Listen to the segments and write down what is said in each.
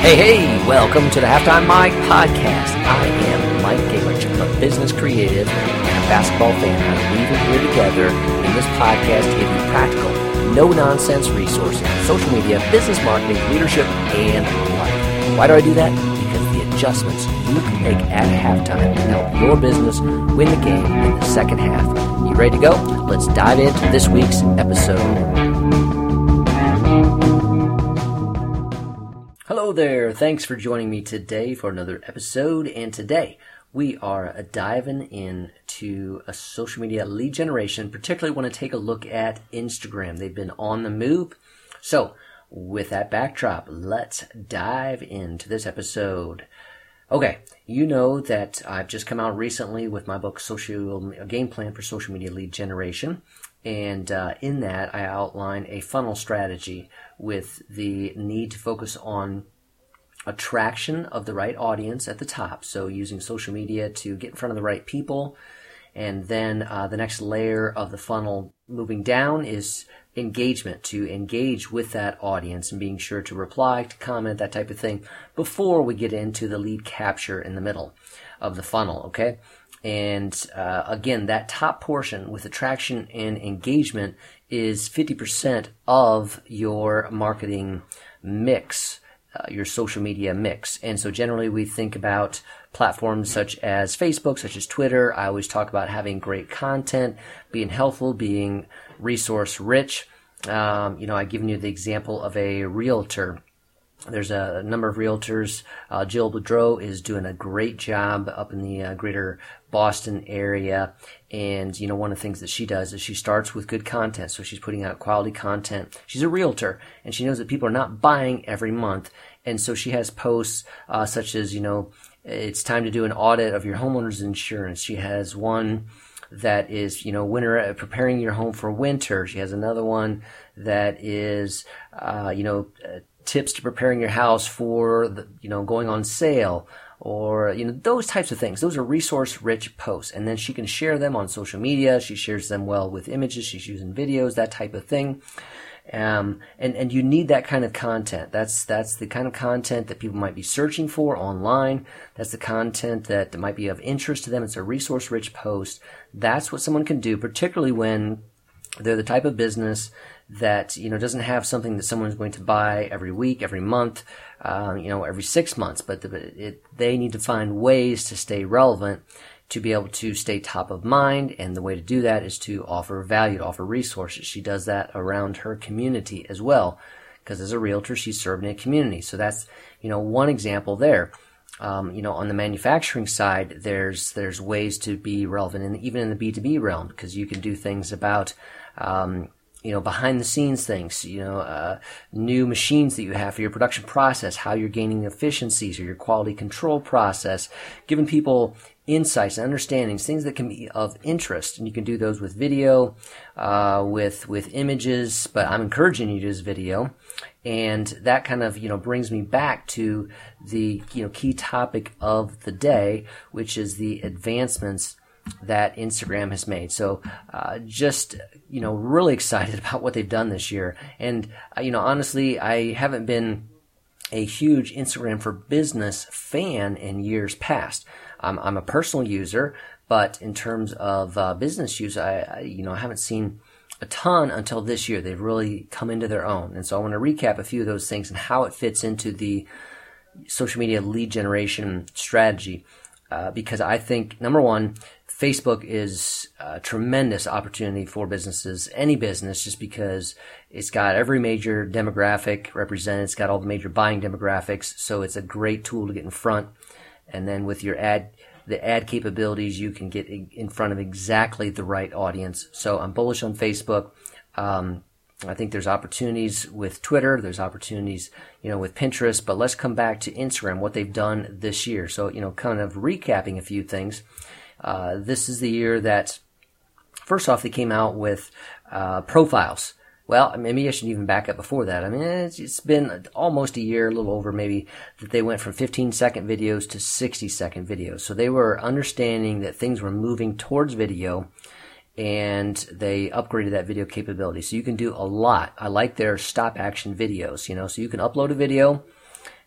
Hey, hey, welcome to the Halftime Mike podcast. I am Mike Gingerich. A business creative and a basketball fan. I'm weaving here together in this podcast to give you practical, no nonsense resources on social media, business marketing, leadership, and life. Why do I do that? Because the adjustments you can make at halftime can help your business win the game in the second half. You ready to go? Let's dive into this week's episode. There. Thanks for joining me today for another episode. And today we are diving into a social media lead generation. Particularly want to take a look at Instagram. They've been on the move. So with that backdrop, let's dive into this episode. Okay, you know that I've just come out recently with my book, Social Game Plan for Social Media Lead Generation. And uh, in that, I outline a funnel strategy with the need to focus on attraction of the right audience at the top. So using social media to get in front of the right people. And then uh, the next layer of the funnel moving down is engagement to engage with that audience and being sure to reply, to comment, that type of thing before we get into the lead capture in the middle of the funnel. Okay. And uh, again, that top portion with attraction and engagement is 50% of your marketing mix uh, your social media mix. And so generally we think about platforms such as Facebook, such as Twitter. I always talk about having great content, being helpful, being resource rich. Um, you know, I've given you the example of a realtor there's a number of realtors. Uh, Jill Boudreau is doing a great job up in the uh, greater Boston area. And, you know, one of the things that she does is she starts with good content. So she's putting out quality content. She's a realtor and she knows that people are not buying every month. And so she has posts uh, such as, you know, it's time to do an audit of your homeowner's insurance. She has one that is, you know, winter, uh, preparing your home for winter. She has another one that is, uh, you know, uh, tips to preparing your house for the, you know, going on sale or, you know, those types of things. Those are resource rich posts. And then she can share them on social media. She shares them well with images. She's using videos, that type of thing. Um, and, and you need that kind of content. That's, that's the kind of content that people might be searching for online. That's the content that, might be of interest to them. It's a resource rich post. That's what someone can do, particularly when they're the type of business that you know doesn't have something that someone's going to buy every week, every month, um, you know, every six months. But the, it, they need to find ways to stay relevant to be able to stay top of mind. And the way to do that is to offer value, to offer resources. She does that around her community as well, because as a realtor, she's serving a community. So that's you know one example there. Um, you know, on the manufacturing side, there's there's ways to be relevant, and even in the B two B realm, because you can do things about um, you know, behind the scenes things, you know, uh, new machines that you have for your production process, how you're gaining efficiencies or your quality control process, giving people insights and understandings, things that can be of interest. And you can do those with video, uh, with, with images, but I'm encouraging you to use video. And that kind of, you know, brings me back to the, you know, key topic of the day, which is the advancements that Instagram has made. So, uh, just, you know, really excited about what they've done this year. And, uh, you know, honestly, I haven't been a huge Instagram for business fan in years past. I'm a personal user, but in terms of uh, business use, I, I, you know, I haven't seen a ton until this year. They've really come into their own. And so I want to recap a few of those things and how it fits into the social media lead generation strategy. Uh, because I think number one, Facebook is a tremendous opportunity for businesses, any business, just because it's got every major demographic represented. It's got all the major buying demographics. So it's a great tool to get in front. And then with your ad, the ad capabilities, you can get in front of exactly the right audience. So I'm bullish on Facebook. Um, I think there's opportunities with Twitter. There's opportunities, you know, with Pinterest. But let's come back to Instagram, what they've done this year. So, you know, kind of recapping a few things. Uh, this is the year that, first off, they came out with uh, profiles. Well, maybe I should even back up before that. I mean, it's, it's been almost a year, a little over maybe, that they went from 15 second videos to 60 second videos. So they were understanding that things were moving towards video and they upgraded that video capability. So you can do a lot. I like their stop action videos, you know, so you can upload a video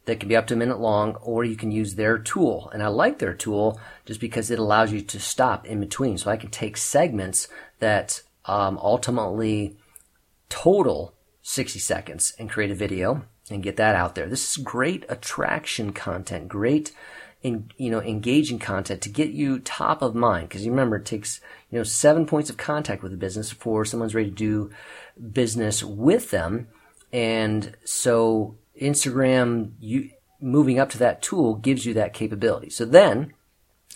that can be up to a minute long, or you can use their tool. And I like their tool just because it allows you to stop in between. So I can take segments that um, ultimately total 60 seconds and create a video and get that out there. This is great attraction content, great in, you know, engaging content to get you top of mind. Cause you remember it takes, you know, seven points of contact with a business before someone's ready to do business with them. And so Instagram, you moving up to that tool gives you that capability. So then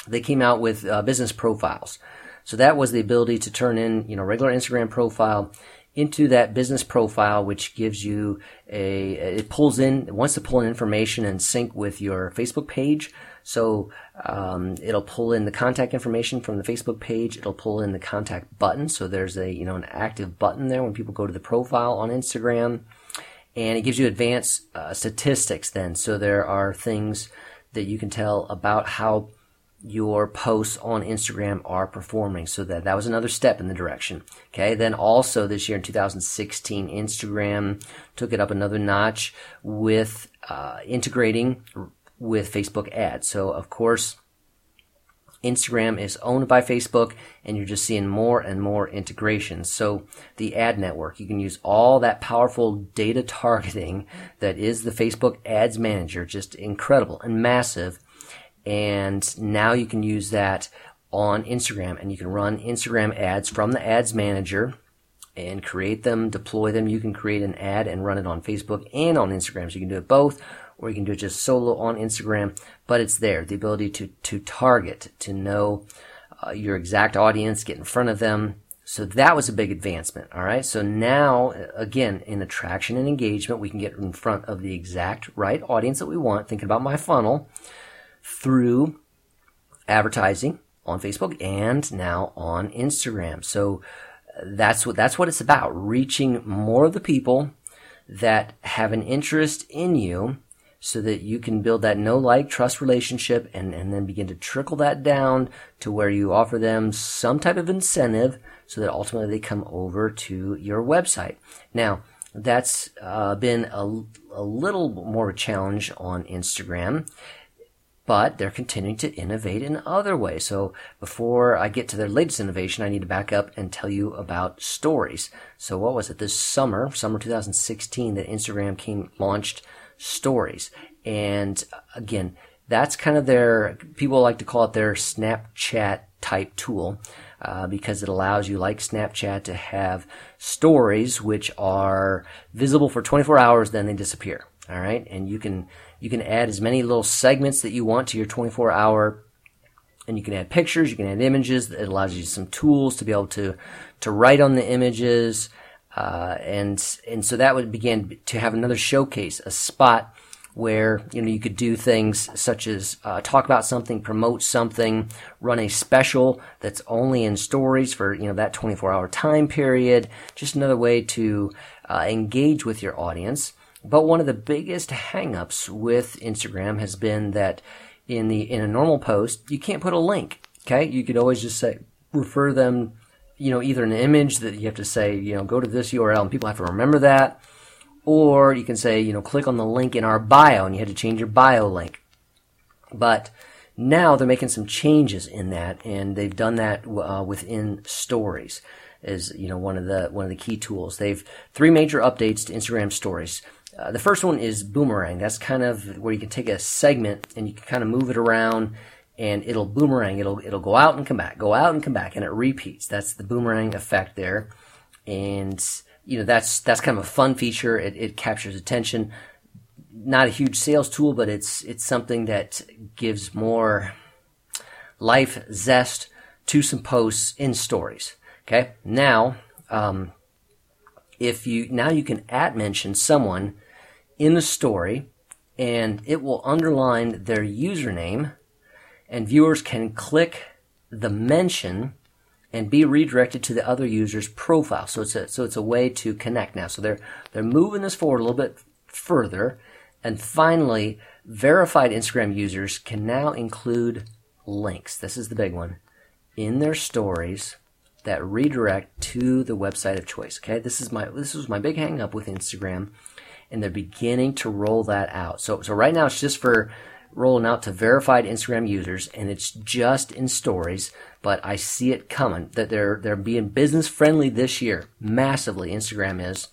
they came out with uh, business profiles. So that was the ability to turn in, you know, regular Instagram profile into that business profile, which gives you a, it pulls in, it wants to pull in information and sync with your Facebook page. So, um, it'll pull in the contact information from the Facebook page. It'll pull in the contact button. So there's a, you know, an active button there when people go to the profile on Instagram and it gives you advanced uh, statistics then. So there are things that you can tell about how your posts on Instagram are performing. So that that was another step in the direction. Okay. Then also this year in 2016, Instagram took it up another notch with uh, integrating with Facebook ads. So of course, Instagram is owned by Facebook and you're just seeing more and more integrations. So the ad network, you can use all that powerful data targeting that is the Facebook ads manager, just incredible and massive. And now you can use that on Instagram and you can run Instagram ads from the ads manager and create them, deploy them. You can create an ad and run it on Facebook and on Instagram. So you can do it both or you can do it just solo on Instagram, but it's there. The ability to, to target, to know uh, your exact audience, get in front of them. So that was a big advancement. All right. So now, again, in attraction and engagement, we can get in front of the exact right audience that we want. Thinking about my funnel through advertising on Facebook and now on Instagram. So uh, that's what, that's what it's about. Reaching more of the people that have an interest in you so that you can build that no like trust relationship and, and then begin to trickle that down to where you offer them some type of incentive so that ultimately they come over to your website. Now, that's uh, been a, a little more of a challenge on Instagram but they're continuing to innovate in other ways. So before I get to their latest innovation, I need to back up and tell you about stories. So what was it this summer, summer 2016 that Instagram came launched stories. And again, that's kind of their, people like to call it their Snapchat type tool. Uh, because it allows you, like Snapchat, to have stories which are visible for 24 hours, then they disappear. All right, and you can you can add as many little segments that you want to your 24 hour, and you can add pictures, you can add images. It allows you some tools to be able to to write on the images. Uh, and and so that would begin to have another showcase, a spot where you know you could do things such as uh, talk about something, promote something, run a special that's only in stories for you know that 24 hour time period. Just another way to uh, engage with your audience. But one of the biggest hangups with Instagram has been that in the in a normal post you can't put a link. Okay, you could always just say refer them you know, either an image that you have to say, you know, go to this URL and people have to remember that, or you can say, you know, click on the link in our bio and you had to change your bio link. But now they're making some changes in that and they've done that uh, within stories is, you know, one of the, one of the key tools. They've three major updates to Instagram stories. Uh, the first one is boomerang. That's kind of where you can take a segment and you can kind of move it around and it'll boomerang. It'll it'll go out and come back, go out and come back, and it repeats. That's the boomerang effect there, and you know that's that's kind of a fun feature. It, it captures attention. Not a huge sales tool, but it's it's something that gives more life zest to some posts in stories. Okay, now um, if you now you can at mention someone in the story, and it will underline their username and viewers can click the mention and be redirected to the other user's profile. So it's a, so it's a way to connect now. So they're, they're moving this forward a little bit further. And finally, verified Instagram users can now include links. This is the big one in their stories that redirect to the website of choice. Okay. This is my, this was my big hang up with Instagram. and they're beginning to roll that out. So, so right now it's just for rolling out to verified Instagram users and it's just in stories, but I see it coming that they're, they're being business friendly this year. Massively, Instagram is.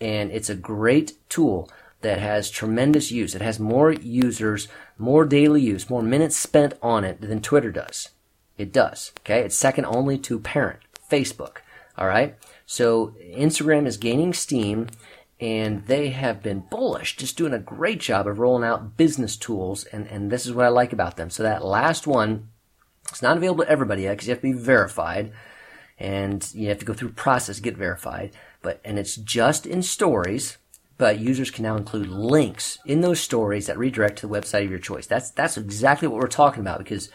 And it's a great tool that has tremendous use. It has more users, more daily use, more minutes spent on it than Twitter does. It does. Okay. It's second only to parent, Facebook. All right. So Instagram is gaining steam and they have been bullish, just doing a great job of rolling out business tools. And, and this is what I like about them. So that last one, it's not available to everybody yet because you have to be verified and you have to go through process to get verified. But, and it's just in stories, but users can now include links in those stories that redirect to the website of your choice. That's, that's exactly what we're talking about because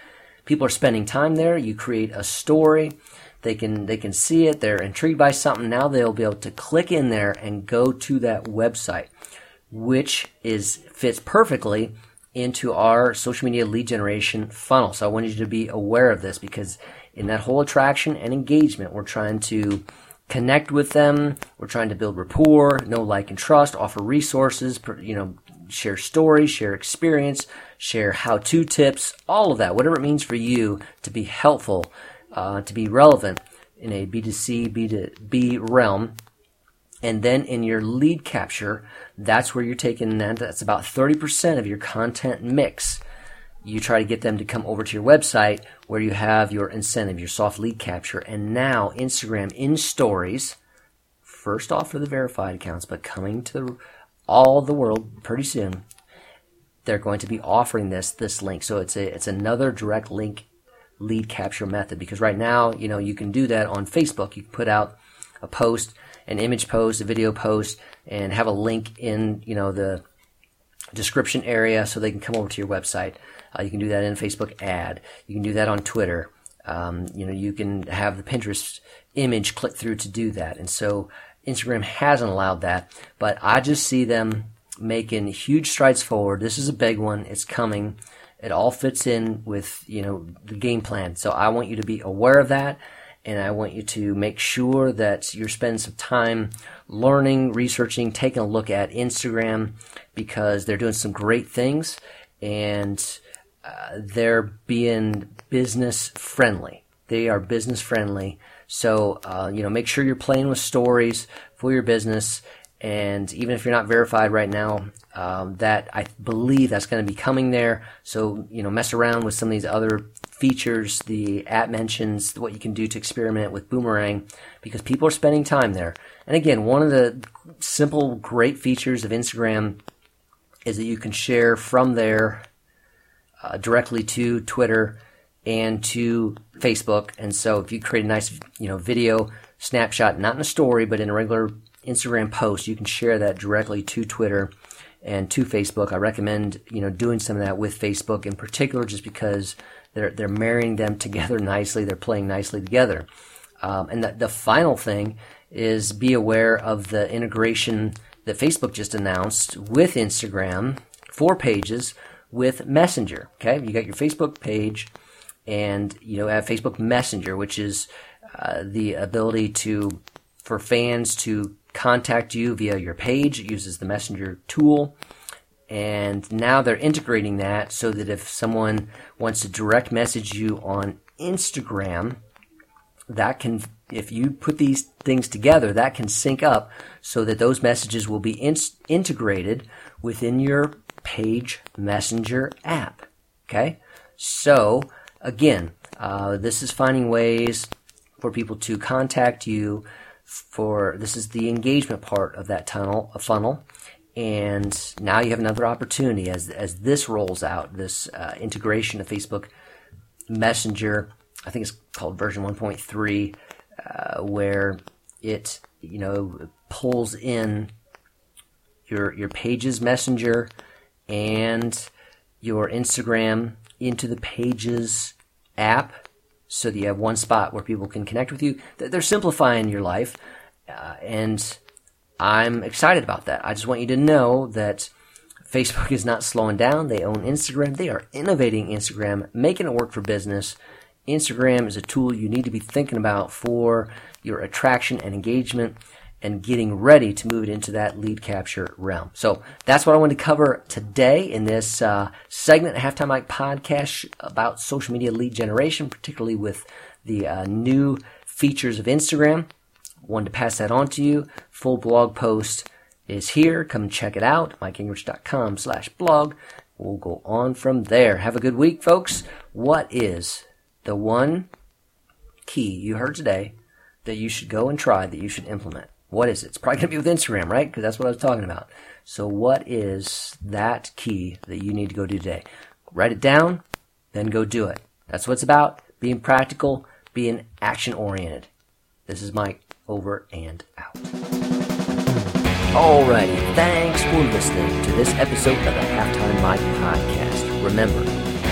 people are spending time there. You create a story they can they can see it. They're intrigued by something. Now they'll be able to click in there and go to that website, which is fits perfectly into our social media lead generation funnel. So I want you to be aware of this because in that whole attraction and engagement, we're trying to connect with them. We're trying to build rapport, know, like, and trust, offer resources, you know, share stories, share experience, share how-to tips, all of that, whatever it means for you to be helpful uh, to be relevant in a B2C, B2B realm. And then in your lead capture, that's where you're taking that. That's about 30% of your content mix. You try to get them to come over to your website where you have your incentive, your soft lead capture. And now Instagram in stories, first off for the verified accounts, but coming to the, all the world pretty soon, they're going to be offering this, this link. So it's a, it's another direct link lead capture method because right now, you know, you can do that on Facebook. You can put out a post, an image post, a video post, and have a link in, you know, the description area so they can come over to your website. Uh, you can do that in Facebook ad. You can do that on Twitter. Um, you know, you can have the Pinterest image click through to do that. And so Instagram hasn't allowed that, but I just see them making huge strides forward. This is a big one. It's coming. It all fits in with, you know, the game plan. So I want you to be aware of that. And I want you to make sure that you're spending some time learning, researching, taking a look at Instagram because they're doing some great things and uh, they're being business friendly. They are business friendly. So, uh, you know, make sure you're playing with stories for your business. And even if you're not verified right now, um, that I believe that's going to be coming there. So, you know, mess around with some of these other features, the app mentions, what you can do to experiment with Boomerang, because people are spending time there. And again, one of the simple, great features of Instagram is that you can share from there uh, directly to Twitter and to Facebook. And so if you create a nice, you know, video snapshot, not in a story, but in a regular Instagram post, you can share that directly to Twitter and to Facebook. I recommend you know doing some of that with Facebook in particular, just because they're they're marrying them together nicely. They're playing nicely together. Um, and the, the final thing is be aware of the integration that Facebook just announced with Instagram for pages with Messenger. Okay, you got your Facebook page, and you know have Facebook Messenger, which is uh, the ability to for fans to contact you via your page. It uses the Messenger tool. And now they're integrating that so that if someone wants to direct message you on Instagram, that can, if you put these things together, that can sync up so that those messages will be in- integrated within your page messenger app. Okay? So, again, uh, this is finding ways for people to contact you for this is the engagement part of that tunnel, a funnel. And now you have another opportunity as as this rolls out, this uh, integration of Facebook Messenger. I think it's called version 1.3, uh, where it you know pulls in your your Pages Messenger and your Instagram into the Pages app so that you have one spot where people can connect with you. They're simplifying your life, uh, and I'm excited about that. I just want you to know that Facebook is not slowing down. They own Instagram. They are innovating Instagram, making it work for business. Instagram is a tool you need to be thinking about for your attraction and engagement. And getting ready to move it into that lead capture realm. So that's what I wanted to cover today in this uh, segment, Halftime Mike podcast about social media lead generation, particularly with the uh, new features of Instagram. Wanted to pass that on to you. Full blog post is here. Come check it out. MikeGingerich.com slash blog. We'll go on from there. Have a good week, folks. What is the one key you heard today that you should go and try that you should implement? What is it? It's probably going to be with Instagram, right? Because that's what I was talking about. So, what is that key that you need to go do today? Write it down, then go do it. That's what it's about. Being practical, being action oriented. This is Mike, over and out. Alrighty, thanks for listening to this episode of the Halftime Mike podcast. Remember,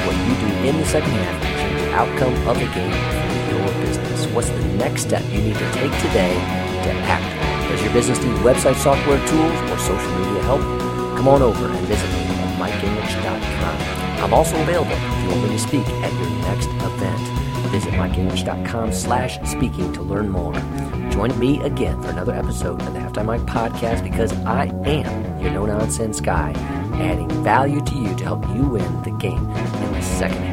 what you do in the second half can change the outcome of the game for your business. What's the next step you need to take today to act does your business need website software tools or social media help? Come on over and visit me at mikegingerich.com. I'm also available if you want me to speak at your next event. Visit mikegingerich.com slash speaking to learn more. Join me again for another episode of the Halftime Mike podcast because I am your no-nonsense guy, adding value to you to help you win the game in the second half.